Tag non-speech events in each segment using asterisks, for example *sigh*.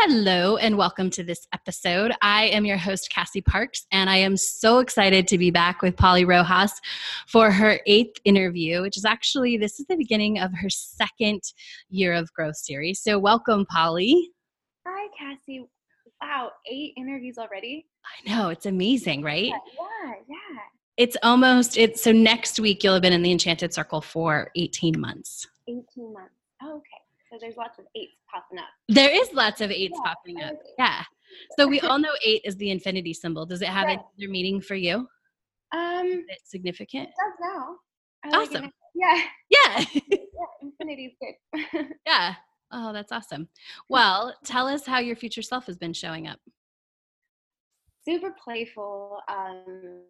Hello, and welcome to this episode. I am your host, Cassie Parks, and I am so excited to be back with Polly Rojas for her eighth interview, which is actually this is the beginning of her second year of growth series. So, welcome, Polly. Hi, Cassie. Wow, eight interviews already. I know it's amazing, right? Yeah, yeah. yeah. It's almost it's so next week you'll have been in the Enchanted Circle for 18 months. 18 months. Oh, okay. So there's lots of eights popping up. There is lots of eights yeah, popping up. Yeah. So we all know eight is the infinity symbol. Does it have right. another meaning for you? Um, is it significant? It does now. I awesome. Like yeah. *laughs* Yeah. *laughs* yeah. Infinity is good. *laughs* yeah. Oh, that's awesome. Well, tell us how your future self has been showing up. Super playful, um,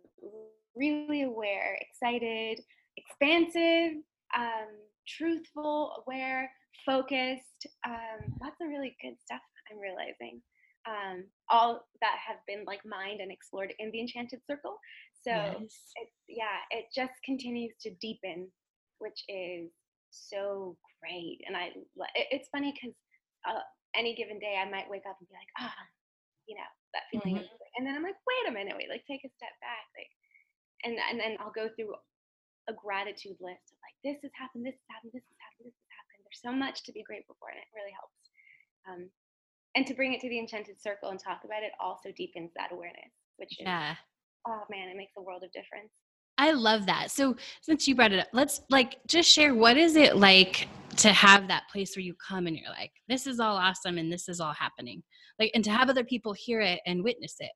really aware, excited, expansive, um, truthful, aware, focused. Um, lots of really good stuff I'm realizing. Um, all that have been like mined and explored in the Enchanted Circle. So yes. it, yeah, it just continues to deepen, which is so great. And I, it, it's funny because uh, any given day I might wake up and be like, ah, oh, you know, that feeling. Mm-hmm. And then I'm like, wait a minute, wait, like take a step back, like, and and then I'll go through a gratitude list of like, this has happened, this has happened, this has happened, this has there's so much to be grateful for, and it really helps. Um, and to bring it to the enchanted circle and talk about it also deepens that awareness, which yeah. oh man, it makes a world of difference. I love that. So since you brought it up, let's like just share what is it like to have that place where you come and you're like, this is all awesome and this is all happening. Like and to have other people hear it and witness it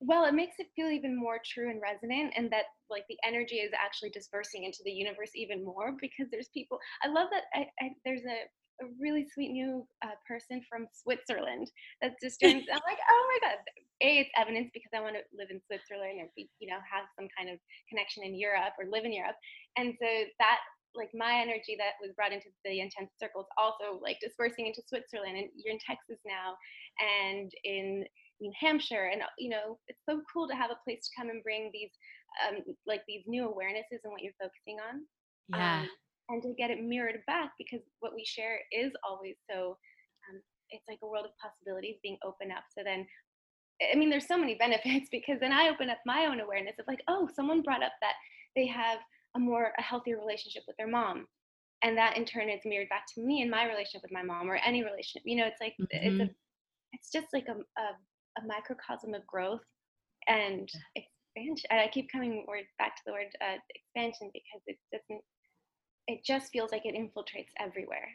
well it makes it feel even more true and resonant and that like the energy is actually dispersing into the universe even more because there's people i love that I, I, there's a, a really sweet new uh, person from switzerland that's just joined *laughs* i'm like oh my god a it's evidence because i want to live in switzerland or be, you know have some kind of connection in europe or live in europe. And so that like my energy that was brought into the intense circles also like dispersing into switzerland and you're in texas now and in New Hampshire, and uh, you know, it's so cool to have a place to come and bring these, um, like these new awarenesses and what you're focusing on. Yeah. Um, and to get it mirrored back because what we share is always so. Um, it's like a world of possibilities being open up. So then, I mean, there's so many *laughs* benefits because then I open up my own awareness of like, oh, someone brought up that they have a more a healthier relationship with their mom and that in turn is mirrored back to me in my relationship with my mom or any relationship you know it's like mm-hmm. it's a mm-hmm. it's just like a, a a microcosm of growth and expansion. And I keep coming word, back to the word uh, expansion because it doesn't. It just feels like it infiltrates everywhere.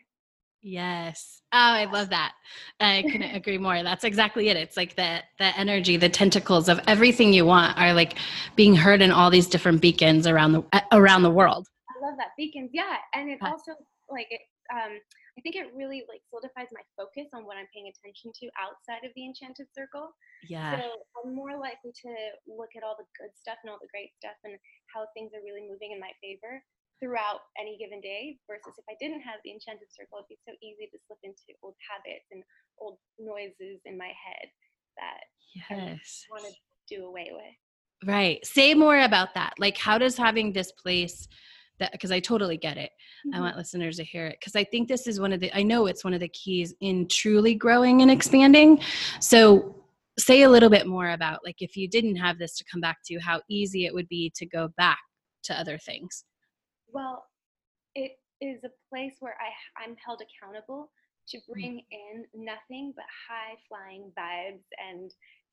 Yes. Oh, I love that. I couldn't *laughs* agree more. That's exactly it. It's like the the energy, the tentacles of everything you want are like being heard in all these different beacons around the around the world. I love that beacons. Yeah, and it also like it um I think it really like solidifies my focus on what I'm paying attention to outside of the enchanted circle. Yeah. So I'm more likely to look at all the good stuff and all the great stuff and how things are really moving in my favor throughout any given day versus if I didn't have the enchanted circle, it'd be so easy to slip into old habits and old noises in my head that yes. I want to do away with. Right. Say more about that. Like, how does having this place that because I totally get it. Mm-hmm. I want listeners to hear it because I think this is one of the I know it's one of the keys in truly growing and expanding. So say a little bit more about like if you didn't have this to come back to how easy it would be to go back to other things. Well, it is a place where I I'm held accountable to mm. bring in nothing but high flying vibes and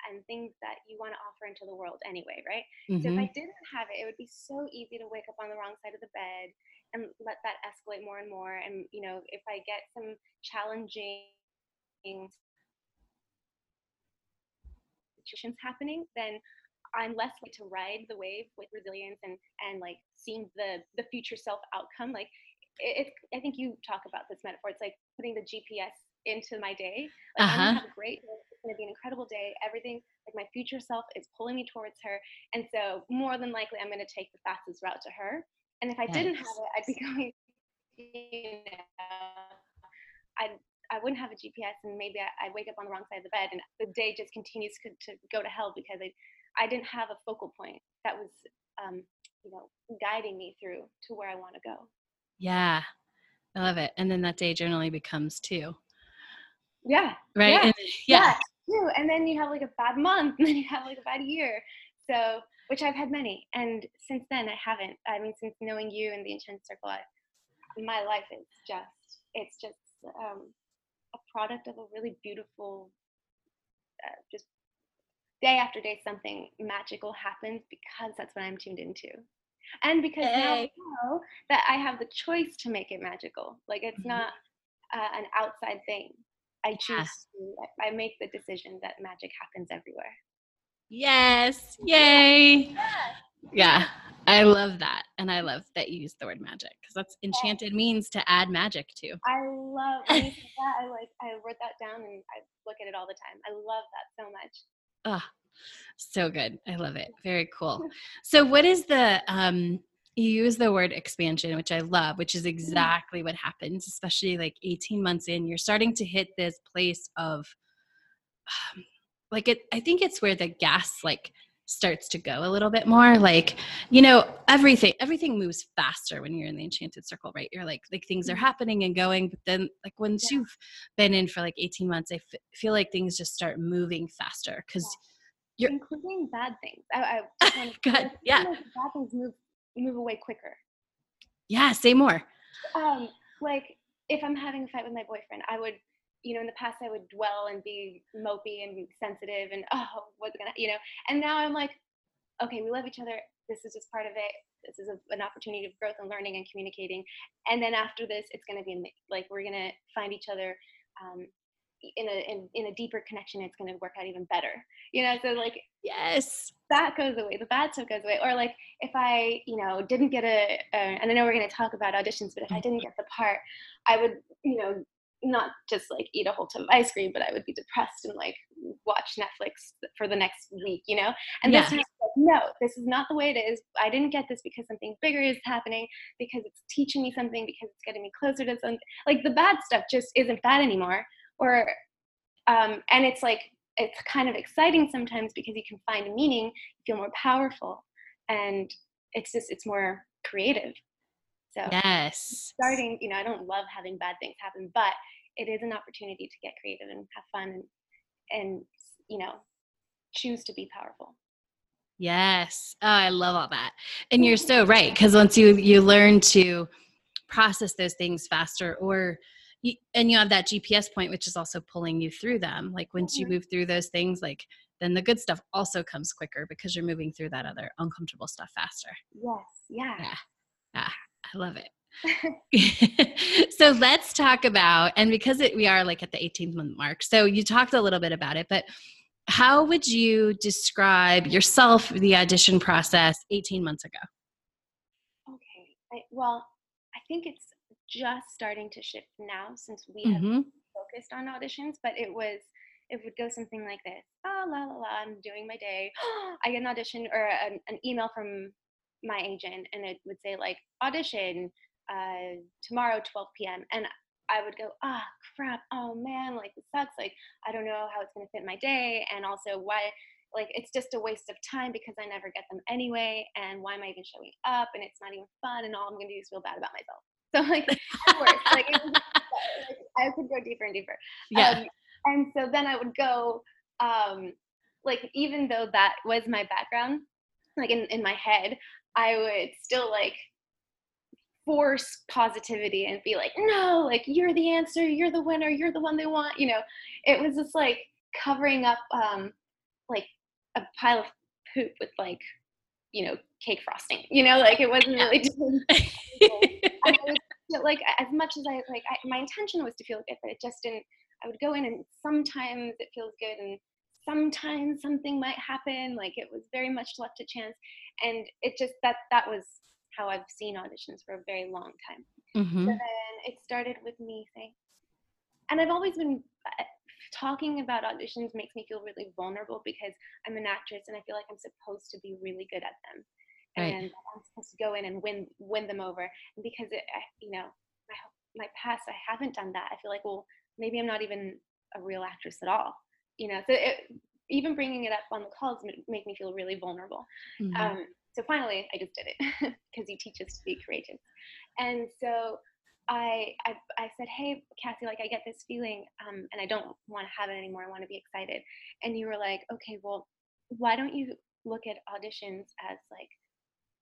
and things that you want to offer into the world anyway, right? Mm-hmm. So if I mm-hmm. didn't have it, it would be so easy to wake up on the wrong side of the bed and let that escalate more and more. And you know, if I get some challenging situations happening, then I'm less likely to ride the wave with resilience and and like seeing the the future self outcome. Like it's I think you talk about this metaphor. It's like putting the GPS into my day. Like Uh-huh. I'm gonna have a great day. It's gonna be an incredible day. Everything like my future self is pulling me towards her. And so more than likely I'm gonna take the fastest route to her. And if I didn't have it, I'd be *laughs* going you know, I'd I wouldn't have a GPS and maybe I, I wake up on the wrong side of the bed and the day just continues to, to go to hell because I, I didn't have a focal point that was, um, you know, guiding me through to where I want to go. Yeah. I love it. And then that day generally becomes two. Yeah. Right? Yeah. And- yeah. True. And then you have like a bad month *laughs* and then you have like a bad year. So, which I've had many. And since then I haven't, I mean, since knowing you and the Enchanted Circle, I, my life is just, it's just, um, a product of a really beautiful, uh, just day after day, something magical happens because that's what I'm tuned into. And because now I know that I have the choice to make it magical. Like it's Mhm. not uh, an outside thing. I choose Yeah. to, I- make the decision that magic happens everywhere. Yes. Yay. Yeah. I love that. And I love that you use the word magic because that's enchanted means to add magic to. I love *laughs* that. I like, I wrote that down and I look at it all the time. I love that so much. Ah, so good. I love it. Very cool. *laughs* So, what is the, um, you use the word expansion, which I love, which is exactly what happens, especially like 18 months in. You're starting to hit this place of, um, like, it, I think it's where the gas, like, starts to go a little bit more like you know everything everything moves faster when you're in the enchanted circle right you're like like things are Mhm. happening and going but then like once Yeah. you've been in for like 18 months i f- feel like things just start moving faster because You're- including bad things. I, I *laughs* just Good, I feel yeah. Bad things move move away quicker. yeah say more. Um like if i'm having a fight with my boyfriend i would you know in the past i would dwell and be mopey and sensitive and oh what's gonna you know and now i'm like okay we love each other. This is just part of it. This is a, an opportunity of growth and learning and communicating. And then after this it's to be like we're to find each other um, in a in, in a deeper connection it's going to work out even better. You know so like yes. that goes away the bad stuff goes away. Or like if i you know didn't get a, and i know we're going to talk about auditions but if i mm-hmm. didn't get the part i would you know not just like eat a whole tub of ice cream but i would be depressed and like watch netflix for the next week you know? And Yeah. this time like, no this is not the way it is. I didn't get this because something bigger is happening because it's teaching me something because it's getting me closer to something like the bad stuff just isn't bad anymore or um and it's like it's kind of exciting sometimes because you can find a meaning you feel more powerful and it's just it's more creative. So yes. starting you know i don't love having bad things happen but it is an opportunity to get creative and have fun and and you know choose to be powerful. Yes. Oh, i love all that. And you're so right because once you you learn to process those things faster or you, and you have that gps point which is also pulling you through them like once you Mhm. move through those things like then the good stuff also comes quicker because you're moving through that other uncomfortable stuff faster yes yeah Yeah. I love it. *laughs* *laughs* so let's talk about, and because it, we are like at the 18th month mark, so you talked a little bit about it, but how would you describe yourself, the audition process 18 months ago? okay I, well think it's just starting to shift now since we have hmm focused on auditions, but it was it would go something like this. Oh la la la, I'm doing my day. *gasps* I get an audition or an, an email from my agent and it would say like audition uh, tomorrow 12 p.m. and I would go, ah, crap, oh man, like it sucks. Like I don't know how it's gonna fit my day, and also why, like it's just a waste of time because I never get them anyway. And why am I even showing up? And it's not even fun, and all I'm gonna do is feel bad about myself. *laughs* So like, worst, like, like *laughs* *laughs* I could go deeper and deeper. Yeah. Um, and so then I would go, um, like, even though that was my background, like in, in my head, I would still like force positivity and be like, no, like, you're the answer, you're the winner, you're the one they want. You know, it was just like covering up, um, like, a pile of poop with like, you know, cake frosting. You know, like, it wasn't really *laughs* doing *laughs* I was feel like as much as I like, I, my intention was to feel good, but it just didn't. I would go in, and sometimes it feels good, and sometimes something might happen. Like it was very much left to chance, and it just that that was how I've seen auditions for a very long time. Mhm. So then it started with me saying, and I've always been talking about auditions makes me feel really vulnerable because I'm an actress and I feel like I'm supposed to be really good at them. Right. And I'm supposed to go in and win win them over. And because it, I, you know, my my past, I haven't done that. I feel like, well, maybe I'm not even a real actress at all. You know, so it, even bringing it up on the calls make me feel really vulnerable. Mhm. Um, so finally, I just did it *laughs* because he teaches to be courageous. And so I, I, I said, hey, Cassie, like I get this feeling, um, and I don't want to have it anymore. I want to be excited. And you were like, okay, well, why don't you look at auditions as like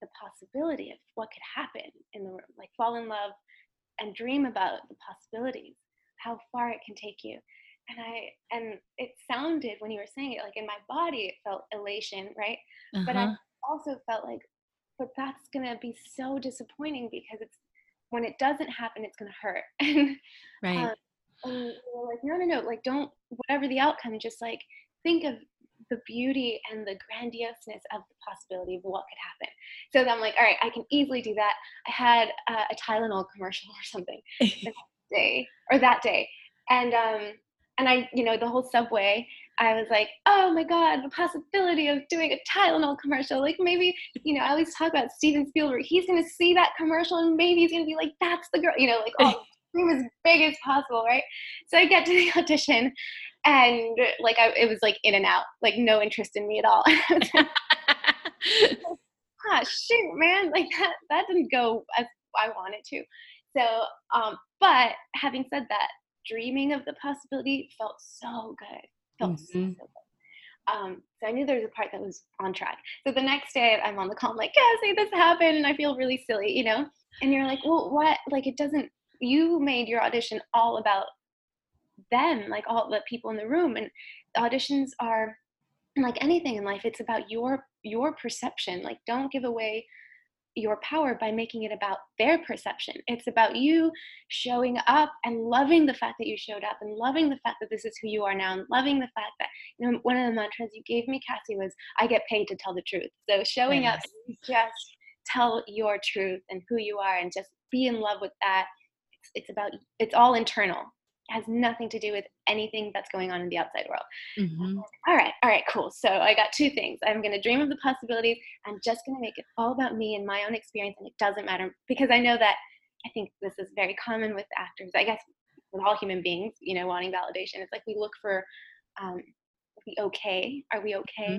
the possibility of what could happen in the room, like fall in love and dream about the possibilities, how far it can take you. And I, and it sounded when you were saying it, like in my body, it felt elation, right? but I Uh-huh. also felt like, but that's gonna be so disappointing because it's when it doesn't happen, it's gonna hurt. *laughs* and, right. um, and we were like, no, no, no, like don't whatever the outcome, just like think of the beauty and the grandioseness of the possibility of what could happen. So then I'm like, all right, I can easily do that. I had uh, a Tylenol commercial *laughs* or something *laughs* day or that day, and um, and I, you know, the whole subway. I was like, oh my God, the possibility of doing a Tylenol commercial. Like maybe, you know, I always talk about Steven Spielberg. He's going to see that commercial and maybe he's going to be like, that's the girl, you know, like, oh, dream as big as possible, right? So I get to the *laughs* audition and like, I, it was like in and out, like no interest in me at all. *laughs* I was like, ah, shoot, man, like that, that didn't go as I wanted to. So, um, but having said that, dreaming of the possibility felt so good. Felt so, Mhm. so good. Um, so I knew there was a part that was on track. So the next day I'm on the call, I'm like, Cassie, this happened, and I feel really silly, you know? And you're like, well, what? Like, it doesn't, you made your audition all about them, like all the people in the room. And auditions are like anything in life, it's about your your perception. Like, don't give away your power by making it about their perception. It's about you showing up and loving the fact that you showed up and loving the fact that this is who you are now and loving the fact that, you know, one of the mantras you gave me, Cassie, was I get paid to tell the truth. So showing up, just tell your truth and who you are and just be in love with that. It's, it's about, it's all internal. Has nothing to do with anything that's going on in the outside world Mhm. all right, all right, cool. So I got two things. I'm going to dream of the possibilities. I'm just going to make it all about me and my own experience, and it doesn't matter because I know that I think this is very common with actors. I guess with all human beings, you know, wanting validation. It's like we look for um, the okay. Are we okay?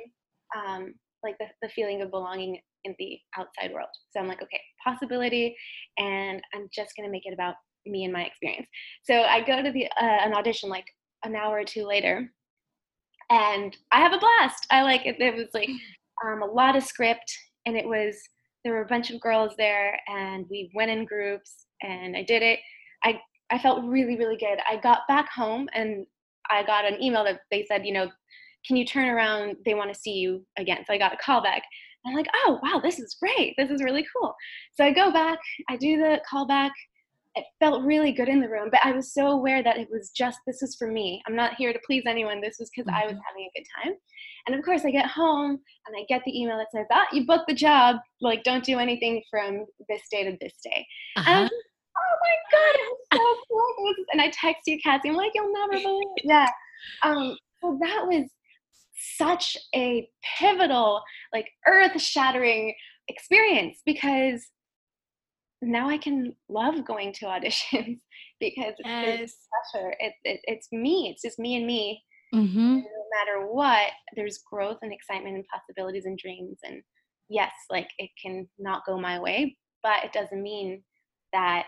Um, like the, the feeling of belonging in the outside world. So I'm like, okay, possibility, and I'm just going to make it about me and my experience. So I go to the uh, an audition like an hour or two later and I have a blast. I like it. It was like *laughs* um, a lot of script, and it was there were a bunch of girls there, and we went in groups, and I did it. I I felt really really good. I got back home, and I got an email that they said, you know, can you turn around? They want to see you again. So I got a call back. I'm like, oh wow, this is great. This is really cool. So I go back. I do the call back it felt really good in the room but i was so aware that it was just this is for me. I'm not here to please anyone. This was because i was Mhm. having a good time. And of course i get home and i get the email that says ah you booked the job. Like don't do anything from this day to this day. And I Uh-huh. was oh my god it was so *laughs* cool. And i text you cassie. I'm like you'll never believe it. yeah. Um so that was such a pivotal like earth shattering experience because now I can love going to *laughs* auditions because Yes. pressure. It, it, it's me. It's just me and me. Mhm. No matter what, there's growth and excitement and possibilities and dreams. And yes, like it can not go my way, but it doesn't mean that.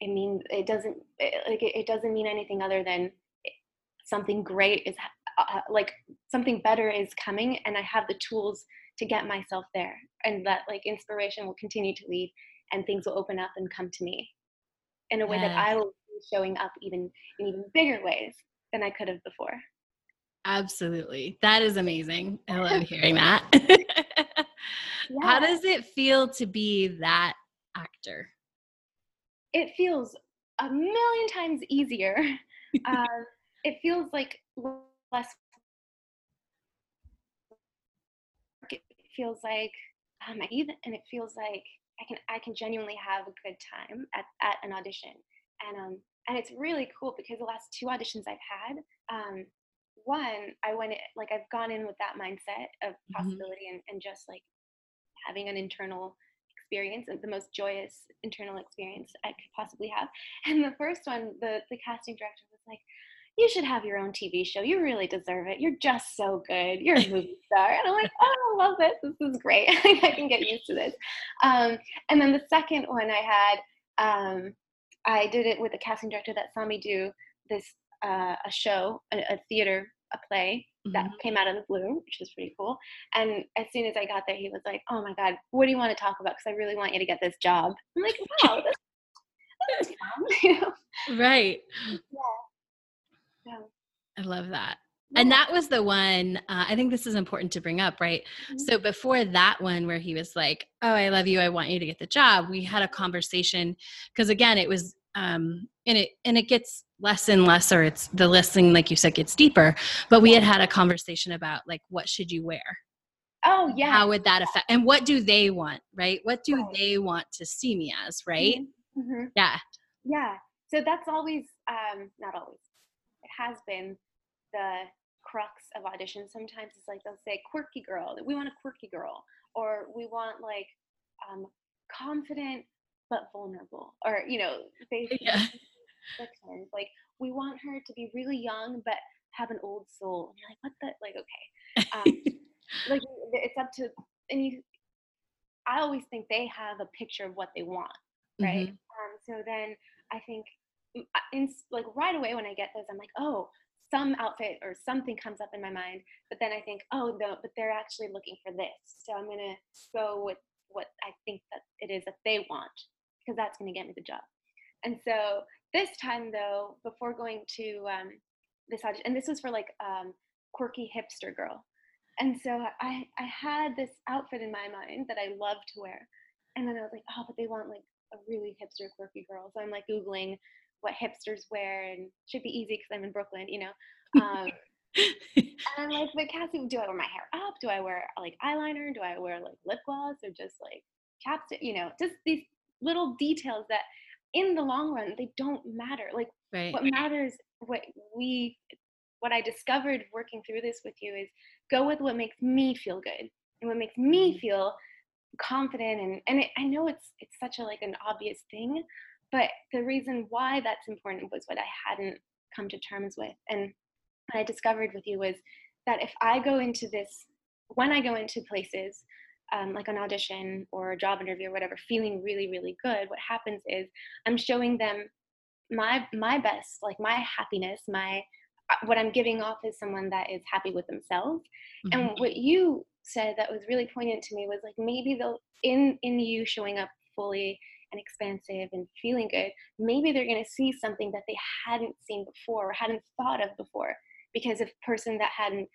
It means it doesn't it, like it, it doesn't mean anything other than something great is uh, like something better is coming, and I have the tools to get myself there, and that like inspiration will continue to lead, and things will open up and come to me in a way that I will be showing up even in even bigger ways than I could have before. Absolutely. That is amazing. I love *laughs* hearing that. *laughs* How does it feel to be that actor? it feels a million times easier. *laughs* uh, it feels like less. work. It feels like um, I even, and it feels like I can I can genuinely have a good time at, at an audition. And um, and it's really cool because the last two auditions I've had, um, one I went like I've gone in with that mindset of Mm-hmm. possibility and, and just like having an internal experience and the most joyous internal experience I could possibly have. And the first one, the the casting director was like, "You should have your own TV show. You really deserve it. You're just so good. You're a movie *laughs* star." And I'm like, "Oh, I love this. This is great. *laughs* I can get used to this." Um, and then the second one I had, um, I did it with a casting director that saw me do this uh, a show, a, a theater, a play that Mhm. came out of the blue, which was pretty cool. And as soon as I got there, he was like, "Oh my God, what do you want to talk about? Because I really want you to get this job." I'm like, "Wow, this, this is fun." you *laughs* know? Right. Yeah. I love that. And that was the one, uh, I think this is important to bring up, right? Mhm. So before that one where he was like, "Oh, I love you. I want you to get the job." We had a conversation because again, it was um and it and it gets less and less or it's the listening like you said gets deeper, but we had had a conversation about like what should you wear? Oh yeah. How would that affect and what do they want, right? What do Right. they want to see me as, right? hmm Yeah. Yeah. So that's always, um, not always. Has been the crux of auditions. Sometimes it's like they'll say quirky girl. We want a quirky girl, or we want like um, confident but vulnerable, or you know, they *laughs* Yeah. like we want her to be really young but have an old soul. And you're like, what the like? Okay, um, *laughs* like it's up to and you. I always think they have a picture of what they want right? Mhm. Um, so then I think, in, like right away when I get those, I'm like, oh, some outfit or something comes up in my mind. But then I think, oh no, but they're actually looking for this, so I'm gonna go with what I think that it is that they want because that's gonna get me the job. And so this time though, before going to um, this audition, and this was for like um, quirky hipster girl. And so I, I had this outfit in my mind that I love to wear. And then I was like, oh, but they want like a really hipster quirky girl. So I'm like Googling what hipsters wear and should be easy because I'm in Brooklyn, you know. Um, *laughs* and I'm like, but Cassie, do I wear my hair up? Do I wear like eyeliner? Do I wear like lip gloss or just like chapstick? You know, just these little details that in the long run, they don't matter. Like right. what matters what we what i discovered working through this with you is go with what makes me feel good and what makes me feel confident and and it, i know it's it's such a like an obvious thing but the reason why that's important was what i hadn't come to terms with and what i discovered with you was that if i go into this when i go into places um, like an audition or a job interview or whatever feeling really really good what happens is i'm showing them my my best like my happiness my uh, what i'm giving off is someone that is happy with themselves Mhm. and what you said that was really poignant to me was like maybe they'll in in you showing up fully and expansive and feeling good maybe they're going to see something that they hadn't seen before or hadn't thought of before because a person that hadn't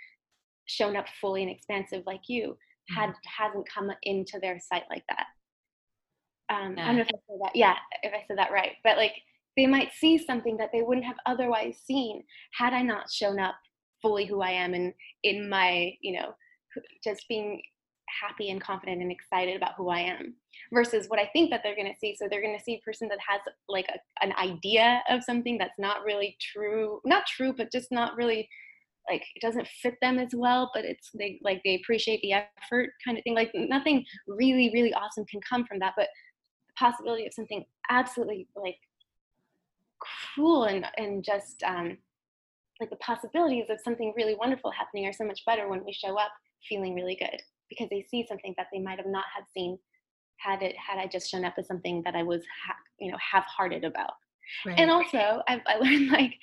shown up fully and expansive like you had hasn't come into their sight like that um, I don't know if I said that. Yeah, if I said that right. But like they might see something that they wouldn't have otherwise seen had I not shown up fully who I am and in my, you know, just being happy and confident and excited about who I am versus what I think that they're going to see. So they're going to see a person that has like a, an idea of something that's not really true, not true, but just not really like it doesn't fit them as well, but it's they like they appreciate the effort kind of thing. Like nothing really, really awesome can come from that, but the possibility of something absolutely like cool and and just um, like the possibilities of something really wonderful happening are so much better when we show up feeling really good because they see something that they might have not have seen had it had I just shown up as something that I was ha- you know half-hearted about. Right. And also, I've, I learned *laughs* like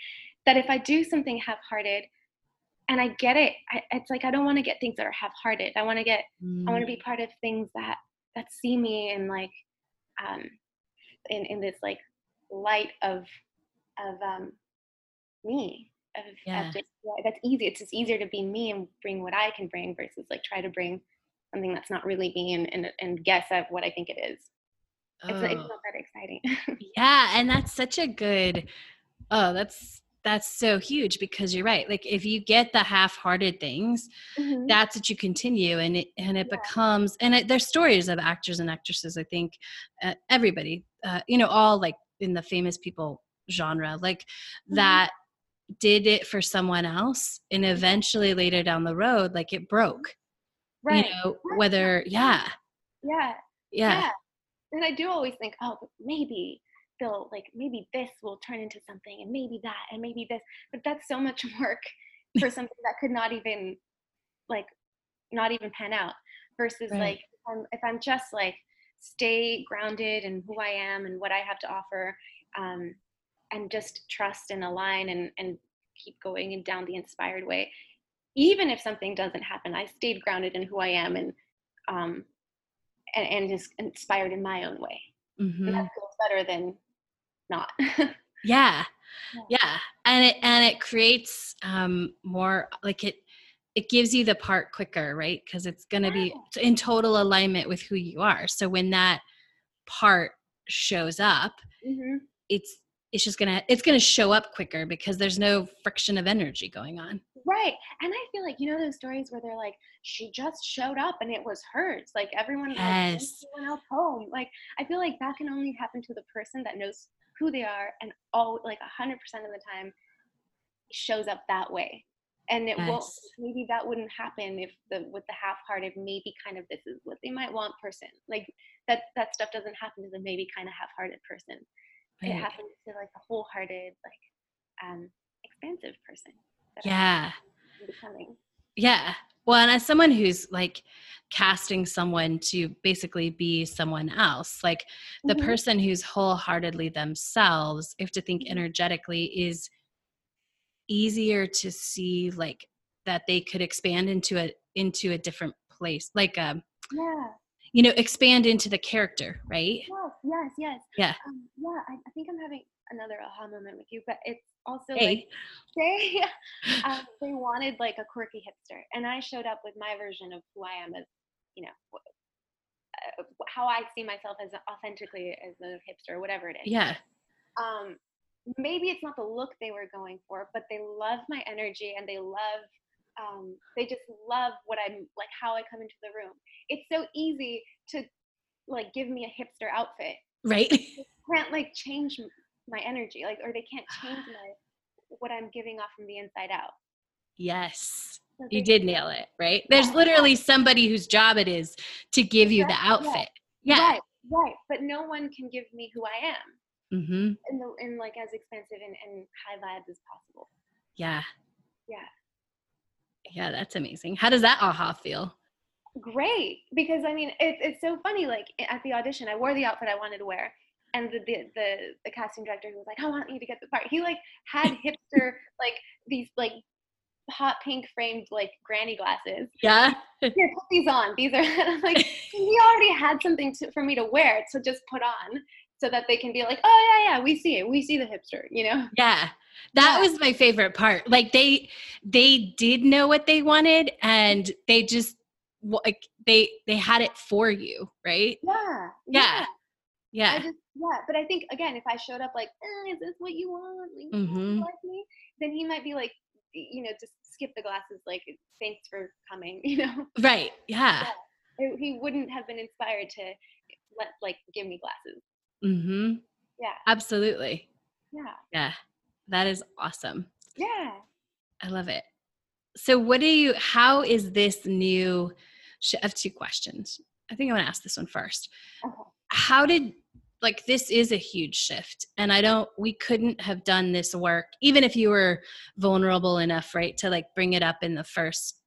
that if I do something half-hearted and I get it, I, it's like I don't want to get things that are half-hearted. I want to get I want to be part of things that that see me and like um in in this like light of of um me of, of Yeah. just yeah, that's easy it's just easier to be me and bring what i can bring versus like try to bring something that's not really me and and, and guess at what i think it is it's, it's Oh. not that exciting *laughs* Yeah, and that's such a good oh, that's that's so huge because you're right. Like if you get the half-hearted things, Mhm. that's what you continue and it and it Yeah. becomes and it, there's stories of actors and actresses i think uh, everybody uh, you know all like in the famous people genre like mm-hmm. that did it for someone else and eventually later down the road like it broke right you know whether yeah yeah yeah, yeah. and i do always think oh maybe they'll like maybe this will turn into something and maybe that and maybe this but that's so much *laughs* work for *laughs* something that could not even like not even pan out versus right. like if I'm, if I'm just like stay grounded in who I am and what I have to offer um, and just trust and align and, and keep going and down the inspired way even if something doesn't happen i stayed grounded in who i am and um and, and just inspired in my own way. Mm-hmm. and that feels better than not. *laughs* Yeah. yeah. Yeah. And it and it creates um more like it it gives you the part quicker right? Because it's going to be in total alignment with who you are. So when that part shows up mm-hmm. it's it's just gonna it's gonna show up quicker because there's no friction of energy going on right and i feel like you know those stories where they're like she just showed up and it was hers like everyone yes. everyone else home like i feel like that can only happen to the person that knows who they are and all like a 100% of the time shows up that way and it yes. won't maybe that wouldn't happen if the with the half-hearted maybe kind of this is what they might want person like that that stuff doesn't happen to the maybe kind of half-hearted person right. it happens to like a wholehearted like um expansive person yeah. Yeah. Well and as someone who's like casting someone to basically be someone else like the mm-hmm. person who's wholeheartedly themselves if to think mm-hmm. energetically is easier to see like that they could expand into a into a different place like um yeah. you know expand into the character right? Yes yes yes. Yeah. Um, yeah I, I, think i'm having another aha moment with you but it's also hey. like *laughs* they um, *laughs* they wanted like a quirky hipster and i showed up with my version of who i am as you know uh, how i see myself as authentically as a hipster whatever it is yeah um maybe it's not the look they were going for but they love my energy and they love um, they just love what I'm like how I come into the room. It's so easy to like give me a hipster outfit. Right. They can't like change my energy, like or they can't *sighs* change my what I'm giving off from the inside out. Yes. So you did nail it, right? There's yeah. literally somebody whose job it is to give you the outfit. Yeah. Right, right. But no one can give me who I am. Mm-hmm. In the in like as expensive and, and high vibes as possible. Yeah. Yeah. Yeah, that's amazing. How does that aha feel? Great, because I mean, it, it's so funny. Like at the audition, I wore the outfit I wanted to wear, and the, the the the, casting director who was like, "I want you to get the part," he like had *laughs* hipster like these like hot pink framed like granny glasses. Yeah. *laughs* Here, put these on. These are *laughs* like he already had something to, for me to wear to just put on so that they can be like, oh yeah, yeah, we see it. We see the hipster, you know? Yeah. That yeah. was my favorite part. Like they they did know what they wanted and they just like they they had it for you, right? Yeah. Yeah. Yeah. Just, yeah. But I think again, if I showed up like, eh, is this what you want? Like, mm-hmm. like me? Then he might be like, you know, just skip the glasses. Like, thanks for coming. *laughs* You know. Right. Yeah. yeah. He wouldn't have been inspired to let like give me glasses. Mm-hmm. Yeah. Absolutely. Yeah. Yeah. That is awesome. Yeah. I love it. So, what do you, how is this new, I have two questions. I think I want to ask this one first. Okay. How did, like, this is a huge shift. And I don't, we couldn't have done this work, even if you were vulnerable enough, right, to like bring it up in the first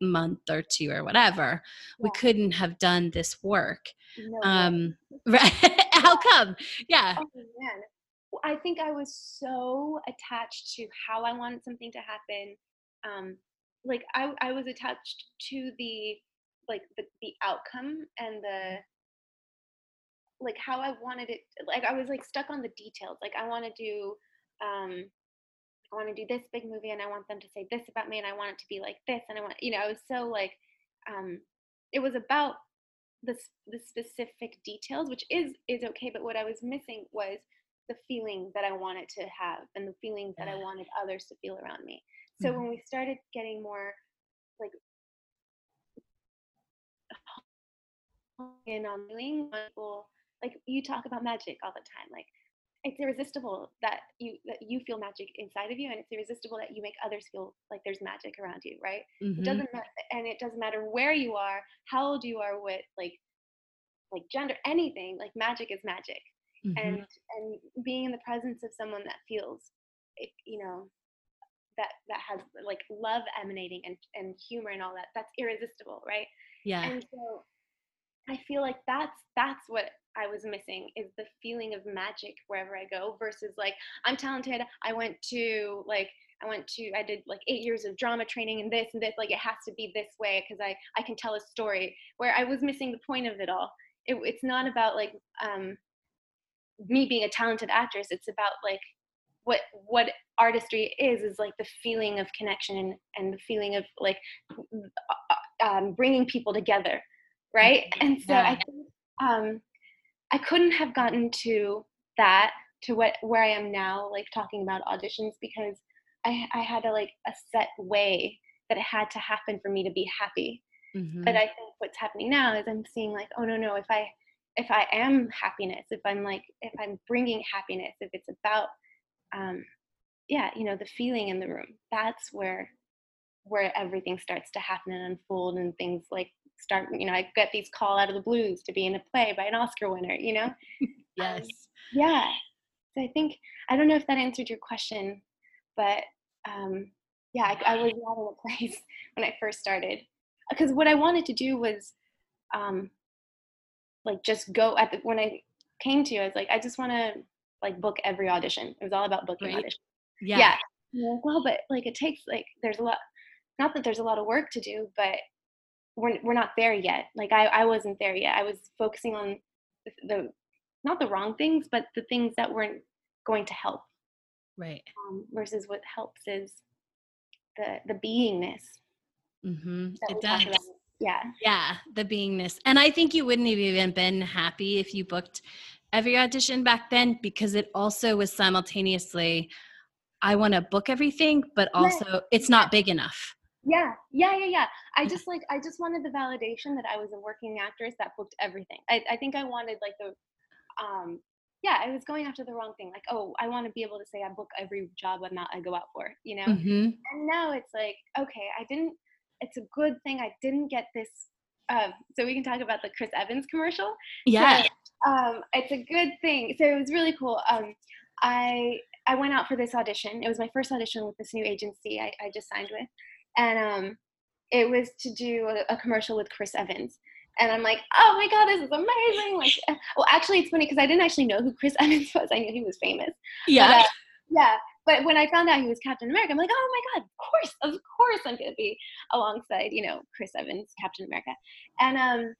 month or two or whatever. Yeah. We couldn't have done this work. No um, *laughs* right. *laughs* how come? Yeah. Oh, man. I think I was so attached to how I wanted something to happen. Um, like I, I was attached to the like the, the outcome and the like how I wanted it like I was like stuck on the details. Like I want to do um I want to do this big movie and I want them to say this about me and I want it to be like this and I want you know, I was so like um it was about the the specific details, which is is okay, but what I was missing was the feeling that I wanted to have and the feelings that I wanted others to feel around me. So mm-hmm. when we started getting more like in on doing people like you talk about magic all the time like it's irresistible that you that you feel magic inside of you and it's irresistible that you make others feel like there's magic around you right Mhm. it doesn't matter and it doesn't matter where you are how old you are what like like gender anything like magic is magic Mhm. and and being in the presence of someone that feels it, you know that that has like love emanating and and humor and all that that's irresistible right yeah. and so i feel like that's that's what i was missing is the feeling of magic wherever i go versus like i'm talented i went to like i went to i did like eight years of drama training and this and this like it has to be this way because i i can tell a story where i was missing the point of it all. It, it's not about like um me being a talented actress it's about like what what artistry is is like the feeling of connection and, and the feeling of like uh, um, bringing people together right? And so i think um i couldn't have gotten to that to what where i am now like talking about auditions because i i had a like a set way that it had to happen for me to be happy Mhm. but i think what's happening now is i'm seeing like oh no no if i if i am happiness if i'm like if i'm bringing happiness if it's about um yeah you know the feeling in the room that's where where everything starts to happen and unfold and things like start you know i get these call out of the blues to be in a play by an oscar winner you know *laughs* yes. yeah so i think i don't know if that answered your question but um yeah i, I was not in a place when i first started because what i wanted to do was um like just go at the when i came to you i was like i just want to like book every audition it was all about booking Right. audition yeah. yeah. Like, well but like it takes like there's a lot not that there's a lot of work to do but we're, we're not there yet like I, I wasn't there yet i was focusing on the, the not the wrong things but the things that weren't going to help Right. um, versus what helps is the the beingness hmm It does. yeah Yeah, the beingness. And I think you wouldn't have even been happy if you booked every audition back then because it also was simultaneously I want to book everything, but also it's not big enough. Yeah yeah yeah yeah i just like i just wanted the validation that i was a working actress that booked everything i, I think i wanted like the um yeah i was going after the wrong thing like oh i want to be able to say i book every job i'm not i go out for you know hmm and now it's like okay i didn't it's a good thing i didn't get this um so we can talk about the chris evans commercial Yeah. um, it's a good thing. So it was really cool. Um, I I went out for this audition. It was my first audition with this new agency I, I just signed with, and um, it was to do a, a commercial with Chris Evans. And I'm like, oh my god, this is amazing! Like, *laughs* well, actually, it's funny because I didn't actually know who Chris *laughs* Evans was. I knew he was famous. yeah. But, uh, yeah. But when I found out he was Captain America, I'm like, oh my god, of course, of course, I'm gonna be alongside, you know, Chris Evans, Captain America. And um,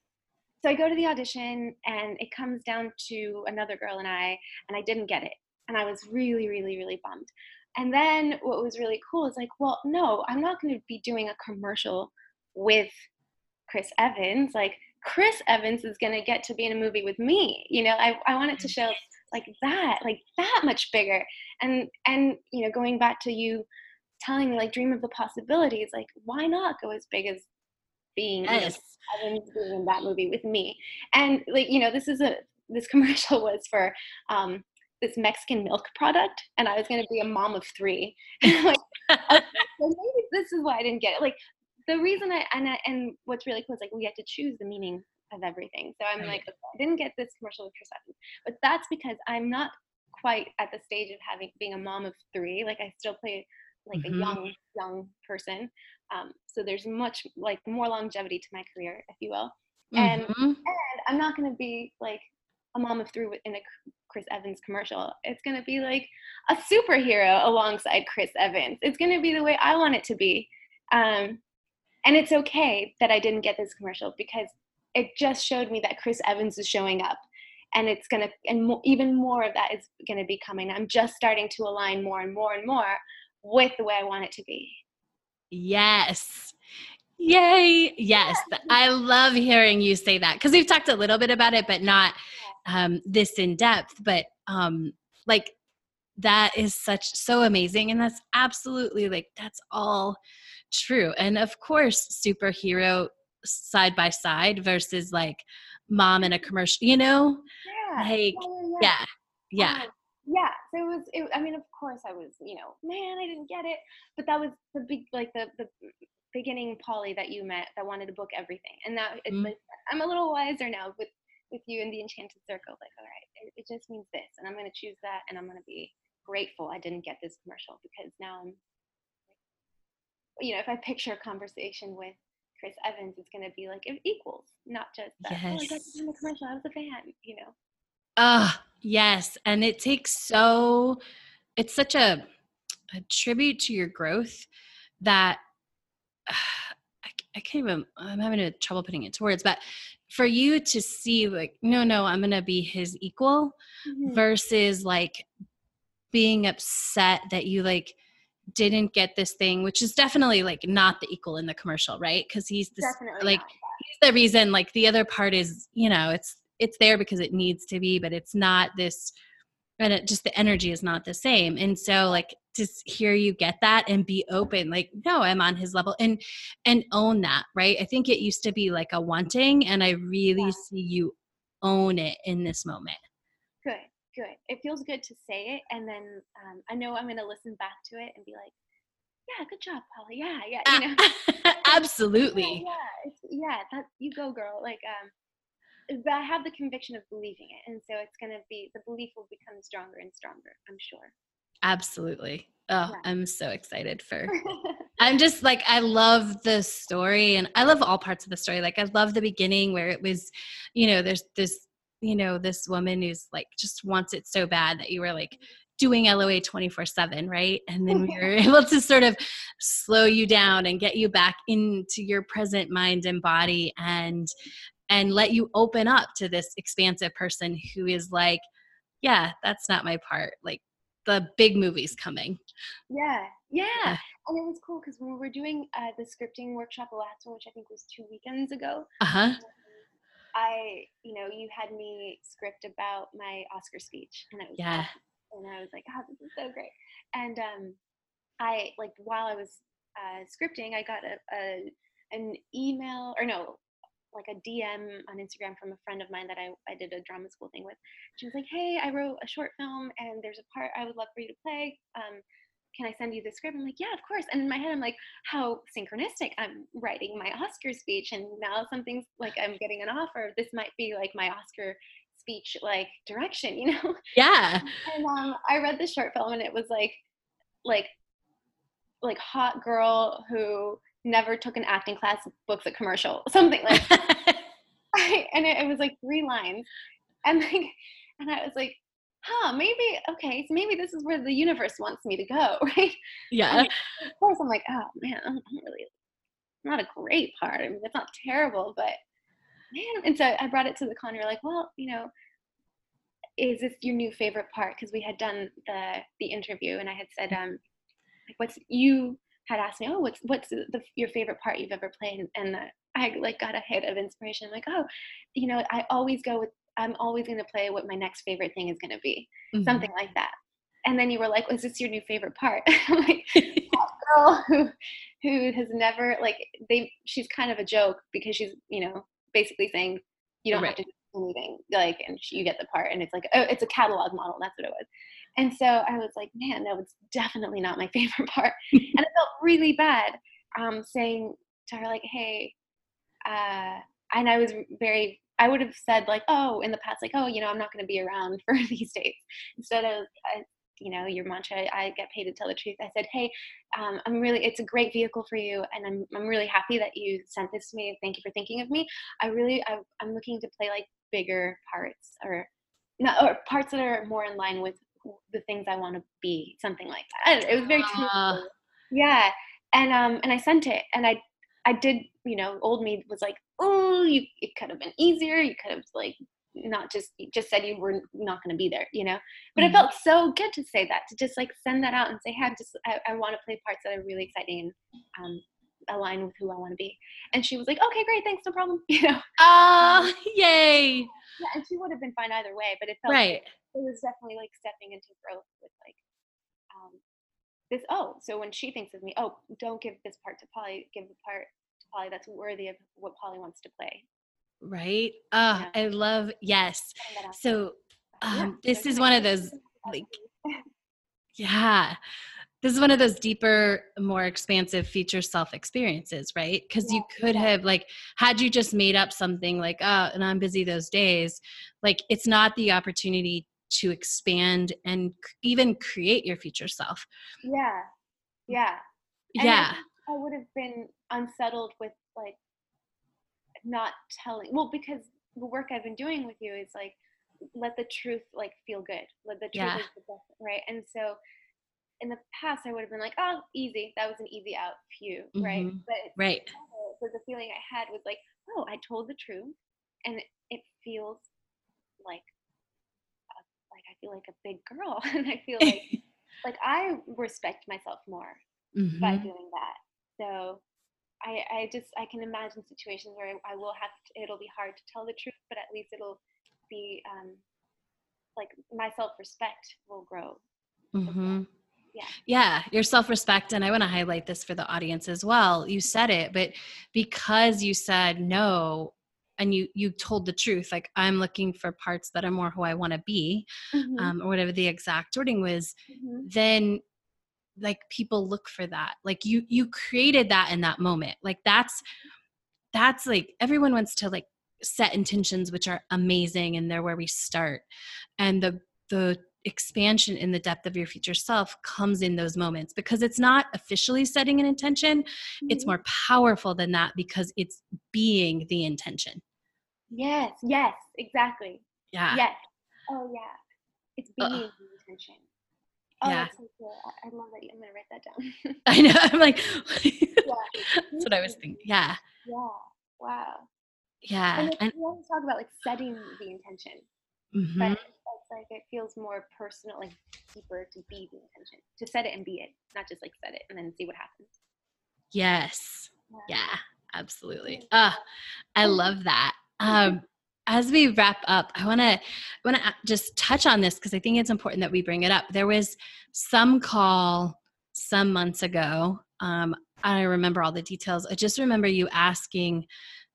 so I go to the audition, and it comes down to another girl and I, and I didn't get it, and I was really, really, really bummed. And then what was really cool is like, well, no, I'm not going to be doing a commercial with Chris Evans. Like Chris Evans is going to get to be in a movie with me. You know, I I wanted to show like that, like that much bigger. And and you know, going back to you telling me like dream of the possibilities, like why not go as big as being you know, Evans being in that movie with me. And like, you know, this is a this *laughs* commercial was for um this Mexican milk product and I was gonna be a mom of three. *laughs* *laughs* like, okay, so maybe this is why I didn't get it. Like the reason I and I, and what's really cool is like we have to choose the meaning of everything. So I'm Right. like, okay, I didn't get this commercial with Evans, but that's because I'm not quite at the stage of having being a mom of three. Like I still play like Mhm. a young young person. Um, so there's much like more longevity to my career, if you will. And Mhm. and I'm not going to be like a mom of three in a Chris Evans commercial. It's going to be like a superhero alongside Chris Evans. It's going to be the way I want it to be. Um, and it's okay that I didn't get this commercial because it just showed me that Chris Evans is showing up. And it's going to, and mo- even more of that is going to be coming. I'm just starting to align more and more and more with the way I want it to be. Yes. Yay. Yes. I love hearing you say that because we've talked a little bit about it, but not um, this in depth. But um, like that is such so amazing. And that's absolutely like, that's all true. And of course, superhero side by side versus like mom in a commercial, you know? Yeah. Like, yeah, yeah, yeah. Yeah. Yeah. Um, yeah so it was it, i mean of course i was you know man i didn't get it but that was the big like the the beginning polly that you met that wanted to book everything and now it's Mm. like i'm a little wiser now with with you in the enchanted circle like all right it, it just means this and i'm going to choose that and i'm going to be grateful i didn't get this commercial because now i'm you know if i picture a conversation with chris evans it's going to be like it equals not just that oh i got Yes. in the commercial i was a fan you know Ah, yes. And it takes so, it's such a, a tribute to your growth that *sighs* I, I can't even, I'm having a trouble putting it into words, but for you to see like, no, no, I'm to be his equal Mhm. versus like being upset that you like didn't get this thing, which is definitely like not the equal in the commercial, right? Because he's this, definitely like, he's the reason like the other part is you know it's it's there because it needs to be but it's not this and it just the energy is not the same and so like to hear you get that and be open like no i'm on his level and and own that right i think it used to be like a wanting and i really Yeah. see you own it in this moment Good, good. It feels good to say it, and then um, I know I'm going to listen back to it and be like, "Yeah, good job, Paulie. Yeah, yeah, you know, *laughs* *laughs* absolutely yeah, it's, yeah. That you go, girl." Like, um, but I have the conviction of believing it, and so it's going to be the belief will become stronger and stronger. I'm sure. Absolutely oh Yeah. i'm so excited for *laughs* I'm just like I love the story and I love all parts of the story. Like I love the beginning where it was, you know, there's this, you know, this woman who's like just wants it so bad that you were like mm-hmm. doing LOA 24/7, right? And then we were *laughs* able to sort of slow you down and get you back into your present mind and body and and let you open up to this expansive person who is like, yeah, that's not my part. Like the big movie's coming. yeah, yeah, Yeah. And it was cool because when we were doing uh, the scripting workshop, the last one, which I think was two weekends ago, Uh-huh. I, you know, you had me script about my Oscar speech, and it was Yeah. awesome. and I was like, "God, this is so great." And um, I like while I was uh, scripting, I got a, a an email or no, like a DM on Instagram from a friend of mine that I I did a drama school thing with. She was like, "Hey, I wrote a short film, and there's a part I would love for you to play. Um, can I send you the script?" I'm like, "Yeah, of course." And in my head, I'm like, "How synchronistic! I'm writing my Oscar speech, and now something's like I'm getting an offer. This might be like my Oscar." speech like direction *laughs* you know Yeah. and um, I read the short film, and it was like, like, like hot girl who never took an acting class, books a commercial, *laughs* something like. *laughs* *laughs* and it, it was like three lines, and like, and I was like, huh, maybe okay, so maybe this is where the universe wants me to go, right? yeah. Of course, I'm like, oh man, I'm I'm really not a great part. I mean, it's not terrible, but man. And so I brought it to the con. You're like, well, you know, is this your new favorite part? Because we had done the the interview, and I had said, um, like, what's you had asked me, oh, what's what's the, your favorite part you've ever played? And I like got a hit of inspiration. I'm like, oh, you know, I always go with. I'm always going to play what my next favorite thing is going to be, Mhm. something like that. And then you were like, "Was this your new favorite part?" *laughs* I'm like, *laughs* girl who who has never like they she's kind of a joke because she's you know basically saying you don't Right. have to do anything like and she, you get the part and it's like oh it's a catalog model that's what it was and so i was like man no it's definitely not my *laughs* favorite part. *laughs* And i felt really bad um saying to her like hey uh and i was very i would have said like oh in the past like oh you know i'm not going to be around *laughs* for these days instead of I, you know your mantra i get paid to tell the truth i said hey um, i'm really it's a great vehicle for you and I'm, I'm really happy that you sent this to me. Thank you for thinking of me. I really I, i'm looking to play like bigger parts or not or parts that are more in line with the things i want to be something like that I don't know, it was very truthful yeah and um and i sent it and i i did you know old me was like oh you it could have been easier you could have like not just just said you were not going to be there you know but Mhm. it felt so good to say that to just like send that out and say hey i'm just i, I want to play parts that are really exciting and um align with who i want to be and she was like okay great thanks no problem *laughs* you know Oh, *laughs* yay. yeah and she would have been fine either way but it felt Right. It was definitely like stepping into growth with like um this oh so when she thinks of me oh don't give this part to paulie give the part to paulie that's worthy of what paulie wants to play Right. Oh, Yeah. I love, yes. Send that out. So Yeah, um, this is one of those like *laughs* yeah this is one of those deeper more expansive future self experiences right because yeah, you could yeah. have like had you just made up something like oh and i'm busy those days like it's not the opportunity to expand and even create your future self yeah yeah and yeah I, I would have been unsettled with like not telling well because the work i've been doing with you is like let the truth like feel good let the truth yeah. is the best right and so in the past I would have been like, oh, easy. That was an easy out few, mm-hmm. right? But right. *laughs* So the feeling I had was like, oh, I told the truth, and it feels like, a, like I feel like a big girl, *laughs* and I feel *laughs* like, like I respect myself more mm-hmm. by doing that. So I, I just I can imagine situations where I, I will have to, it'll be hard to tell the truth, but at least it'll be um, like my self respect will grow. Mm-hmm yeah yeah your self-respect and i want to highlight this for the audience as well you said it but because you said no and you you told the truth like i'm looking for parts that are more who i want to be mm-hmm. um, or whatever the exact wording was mm-hmm. then like people look for that like you you created that in that moment like that's that's like everyone wants to like set intentions which are amazing and they're where we start and the the expansion in the depth of your future self comes in those moments because it's not officially setting an intention mm-hmm. it's more powerful than that because it's being the intention yes yes exactly yeah yes oh yeah it's being Ugh. the intention Oh, yeah. that's so cool. I, love that. I'm gonna write that down. *laughs* I know. I'm like, *laughs* yeah. that's what I was thinking. Yeah. Yeah. Wow. Yeah. And, and we always talk about like setting the intention, mm-hmm. but like it feels more personal, like deeper to be the intention, to set it and be it, not just like set it and then see what happens. Yes. Yeah, yeah absolutely. Ah, I love that. *laughs* Um, as we wrap up, I want to want to just touch on this because I think it's important that we bring it up. There was some call some months ago. Um, I don't remember all the details. I just remember you asking.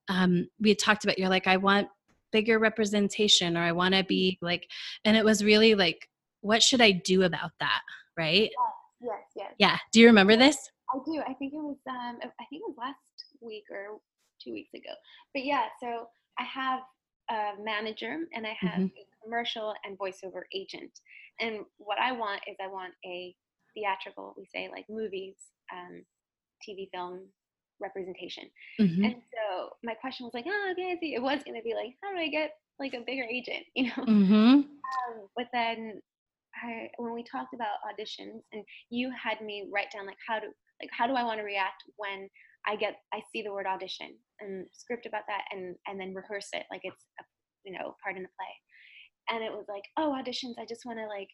Um, we had talked about. You're like, I want bigger representation or I want to be like and it was really like what should I do about that, right? Yes, yes, yes. Yeah. Do you remember this? I do. I think it was um I think it was last week or 2 weeks ago. But yeah, so I have a manager and I have mm-hmm. a commercial and voiceover agent. And what I want is I want a theatrical, we say like movies, um, TV film, representation. Mm-hmm. And so my question was like, oh, okay, see, it was going to be like, how do I get like a bigger agent, *laughs* you know? Mm-hmm. Um, but then I, when we talked about auditions and you had me write down like how do like how do I want to react when I get I see the word audition and script about that and and then rehearse it like it's a, you know part in the play and it was like oh auditions I just want to like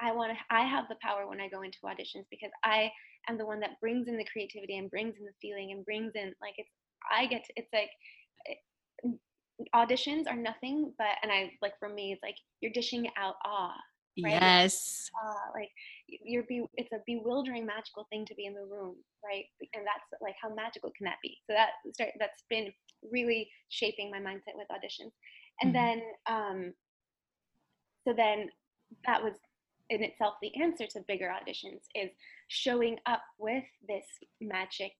I want to I have the power when I go into auditions because I am the one that brings in the creativity and brings in the feeling and brings in like it's I get to, it's like it, eh, auditions are nothing but and I like for me it's like you're dishing out awe right? yes uh, like you're be it's a bewildering magical thing to be in the room right and that's like how magical can that be so that start that's been really shaping my mindset with auditions and mm-hmm. then um so then that was in itself the answer to bigger auditions is showing up with this magic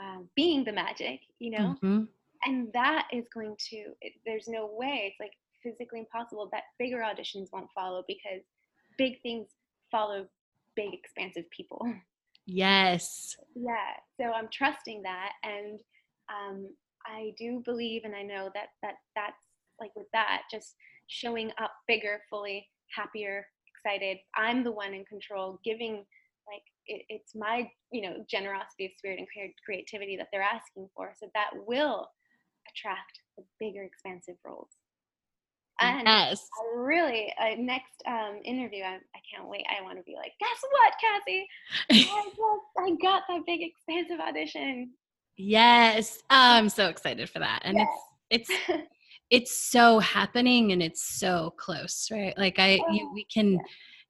um, being the magic you know? Mm-hmm. and that is going to it, there's no way it's like physically impossible that bigger auditions won't follow because big things follow big expansive people. Yes. Yeah so i'm trusting that and um, i do believe and i know that that that's like with that just showing up bigger fully happier excited. I'm the one in control giving like it, it's my you know generosity of spirit and creativity that they're asking for. So that will attract the bigger expansive roles. And yes. I really uh, next um, interview I, I can't wait. I want to be like guess what cassie? I, *laughs* just, I got that big expansive audition. Yes. I'm so excited for that. And yes. it's it's *laughs* it's so happening and it's so close right? Like i you, we can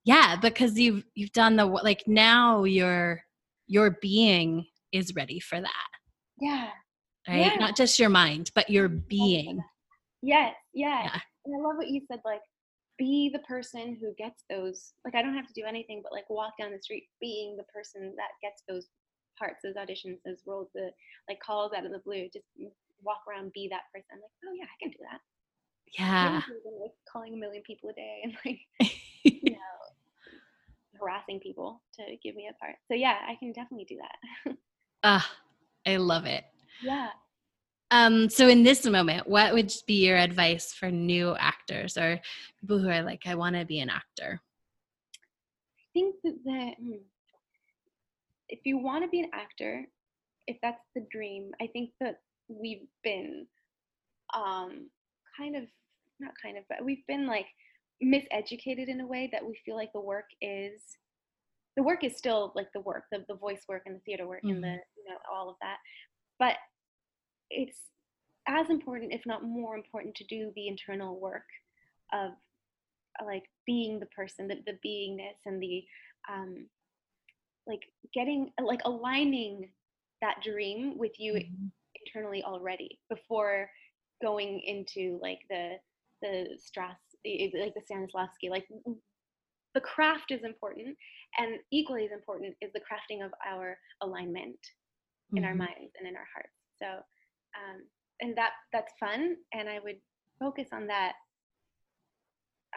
yeah. Because you've you've done the like now your your being is ready for that. Yeah. Right? Yeah. not just your mind but your mm-hmm. being. Yes yeah. yeah. And i love what you said like be the person who gets those like i don't have to do anything but like walk down the street being the person that gets those parts those auditions those roles the like calls out of the blue just mm, walk around be that person. Like yeah i can do that. Yeah. like calling a million people a day and like *laughs* you know harassing people to give me a part. So yeah i can definitely do that. *laughs* Ah i love it. Yeah. Um, so in this moment, what would be your advice for new actors or people who are like, I want to be an actor? I think that the, hmm, if you want to be an actor, if that's the dream, I think that we've been um, kind of, not kind of, but we've been like miseducated in a way that we feel like the work is the work is still like the work the, the voice work and the theater work mm-hmm. and the you know all of that but it's as important, if not more important, to do the internal work of like being the person, the, the beingness and the um, like getting like aligning that dream with you mm-hmm. internally already before going into like the the stress like the Stanislavski like the craft is important and equally as important is the crafting of our alignment mm-hmm. in our mm-hmm. minds and in our hearts so um, and that that's fun and i would focus on that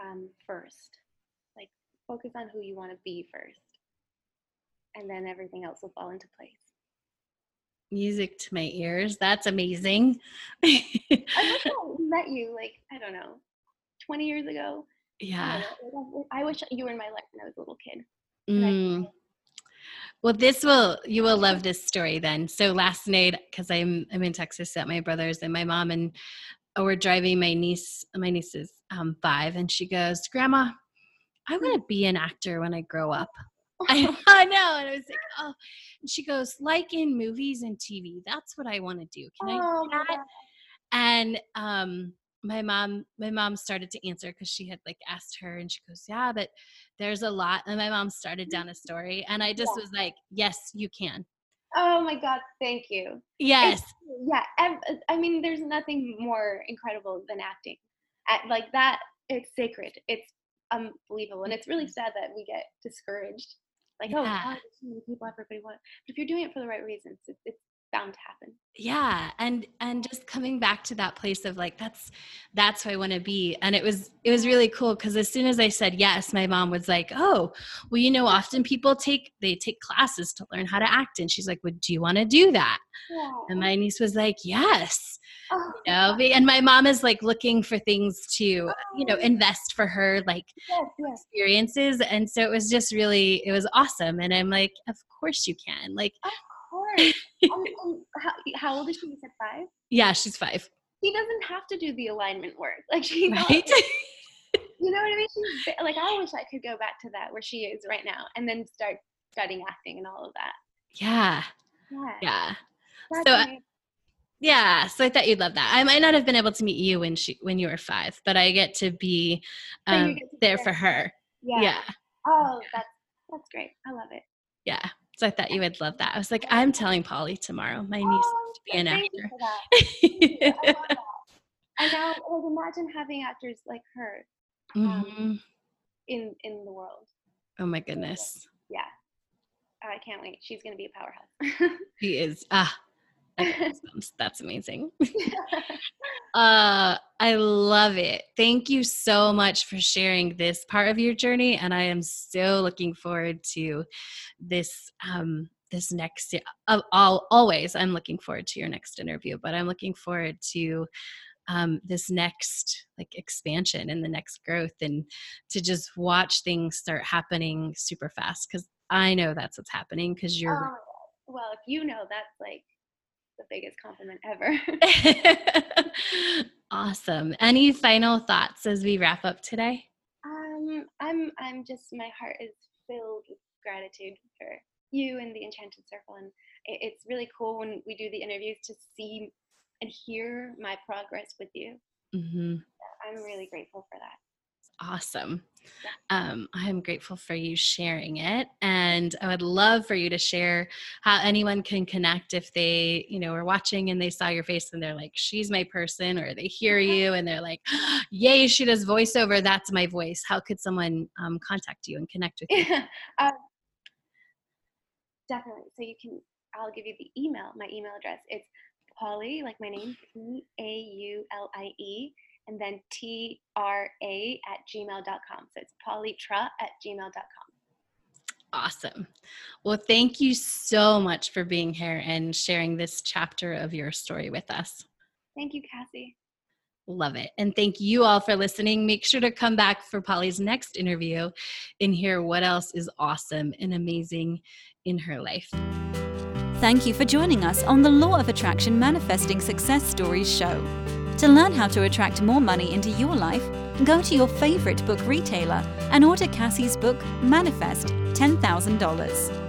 um, first like focus on who you want to be first and then everything else will fall into place music to my ears that's amazing i wish i *laughs* met you like i don't know 20 years ago yeah i, I wish you were in my life when i was a little kid mm. Well, this will you will love this story then. So last night, because I'm I'm in Texas at my brother's and my mom and oh, we're driving my niece. My niece is um, five, and she goes, "Grandma, I want to be an actor when I grow up." *laughs* I, I *laughs* know, and I was like, "Oh," and she goes, "Like in movies and TV. That's what I want to do. Can oh, I do that?" And um, my mom my mom started to answer because she had like asked her and she goes yeah but there's a lot and my mom started down a story and i just yeah. was like yes you can oh my god thank you yes it's, yeah i mean there's nothing more incredible than acting At, like that it's sacred it's unbelievable and it's really mm-hmm. sad that we get discouraged like oh, yeah. oh god, so many people everybody want but if you're doing it for the right reasons it's, it's bound to happen yeah and and just coming back to that place of like that's that's who i want to be and it was it was really cool because as soon as i said yes my mom was like oh well you know often people take they take classes to learn how to act and she's like well do you want to do that yeah. and my niece was like yes oh, you know and my mom is like looking for things to you know oh. invest for her like yes, yes. experiences and so it was just really it was awesome and i'm like of course you can like course. How, how, old is she? You said five? Yeah, she's five. She doesn't have to do the alignment work. Like she right? *laughs* you know what I mean? She's like I wish I could go back to that where she is right now and then start studying acting and all of that. Yeah. Yeah. Yeah. so uh, yeah, so I thought you'd love that. I might not have been able to meet you when she when you were five, but I get to be um, get to there for her. Yeah. yeah. Oh, that's that's great. I love it. Yeah. So I thought you would love that. I was like, I'm telling Paulie tomorrow, my niece oh, to be an actor. yeah, and now, like, imagine having actors like her um, mm-hmm. in in the world. Oh my goodness. Yeah, I can't wait. She's gonna be a powerhouse. *laughs* she is. Ah, *laughs* that's amazing. *laughs* uh, I love it. Thank you so much for sharing this part of your journey, and I am so looking forward to this. Um, this next uh, all, always i'm looking forward to your next interview but i'm looking forward to um, this next like expansion and the next growth and to just watch things start happening super fast because i know that's what's happening because you're oh, well if you know that's like the biggest compliment ever. *laughs* *laughs* awesome. Any final thoughts as we wrap up today? Um, I'm I'm just my heart is filled with gratitude for you and the Enchanted Circle, and it, it's really cool when we do the interviews to see and hear my progress with you. Mm-hmm. I'm really grateful for that. Awesome. Um, I'm grateful for you sharing it. And I would love for you to share how anyone can connect if they, you know, are watching and they saw your face and they're like, she's my person, or they hear you and they're like, *gasps* yay, she does voiceover. That's my voice. How could someone um, contact you and connect with *laughs* you? um, definitely. So you can, I'll give you the email. My email address. It's Paulie, like my name, P A U L I E, and then T R A at gmail.com. So it's paulietra at gmail.com. Awesome. Well, thank you so much for being here and sharing this chapter of your story with us. Thank you, Cassie. Love it. And thank you all for listening. Make sure to come back for Paulie's next interview and hear what else is awesome and amazing in her life. Thank you for joining us on the Law of Attraction Manifesting Success Stories show. To learn how to attract more money into your life, go to your favorite book retailer and order Cassie's book, Manifest $10,000.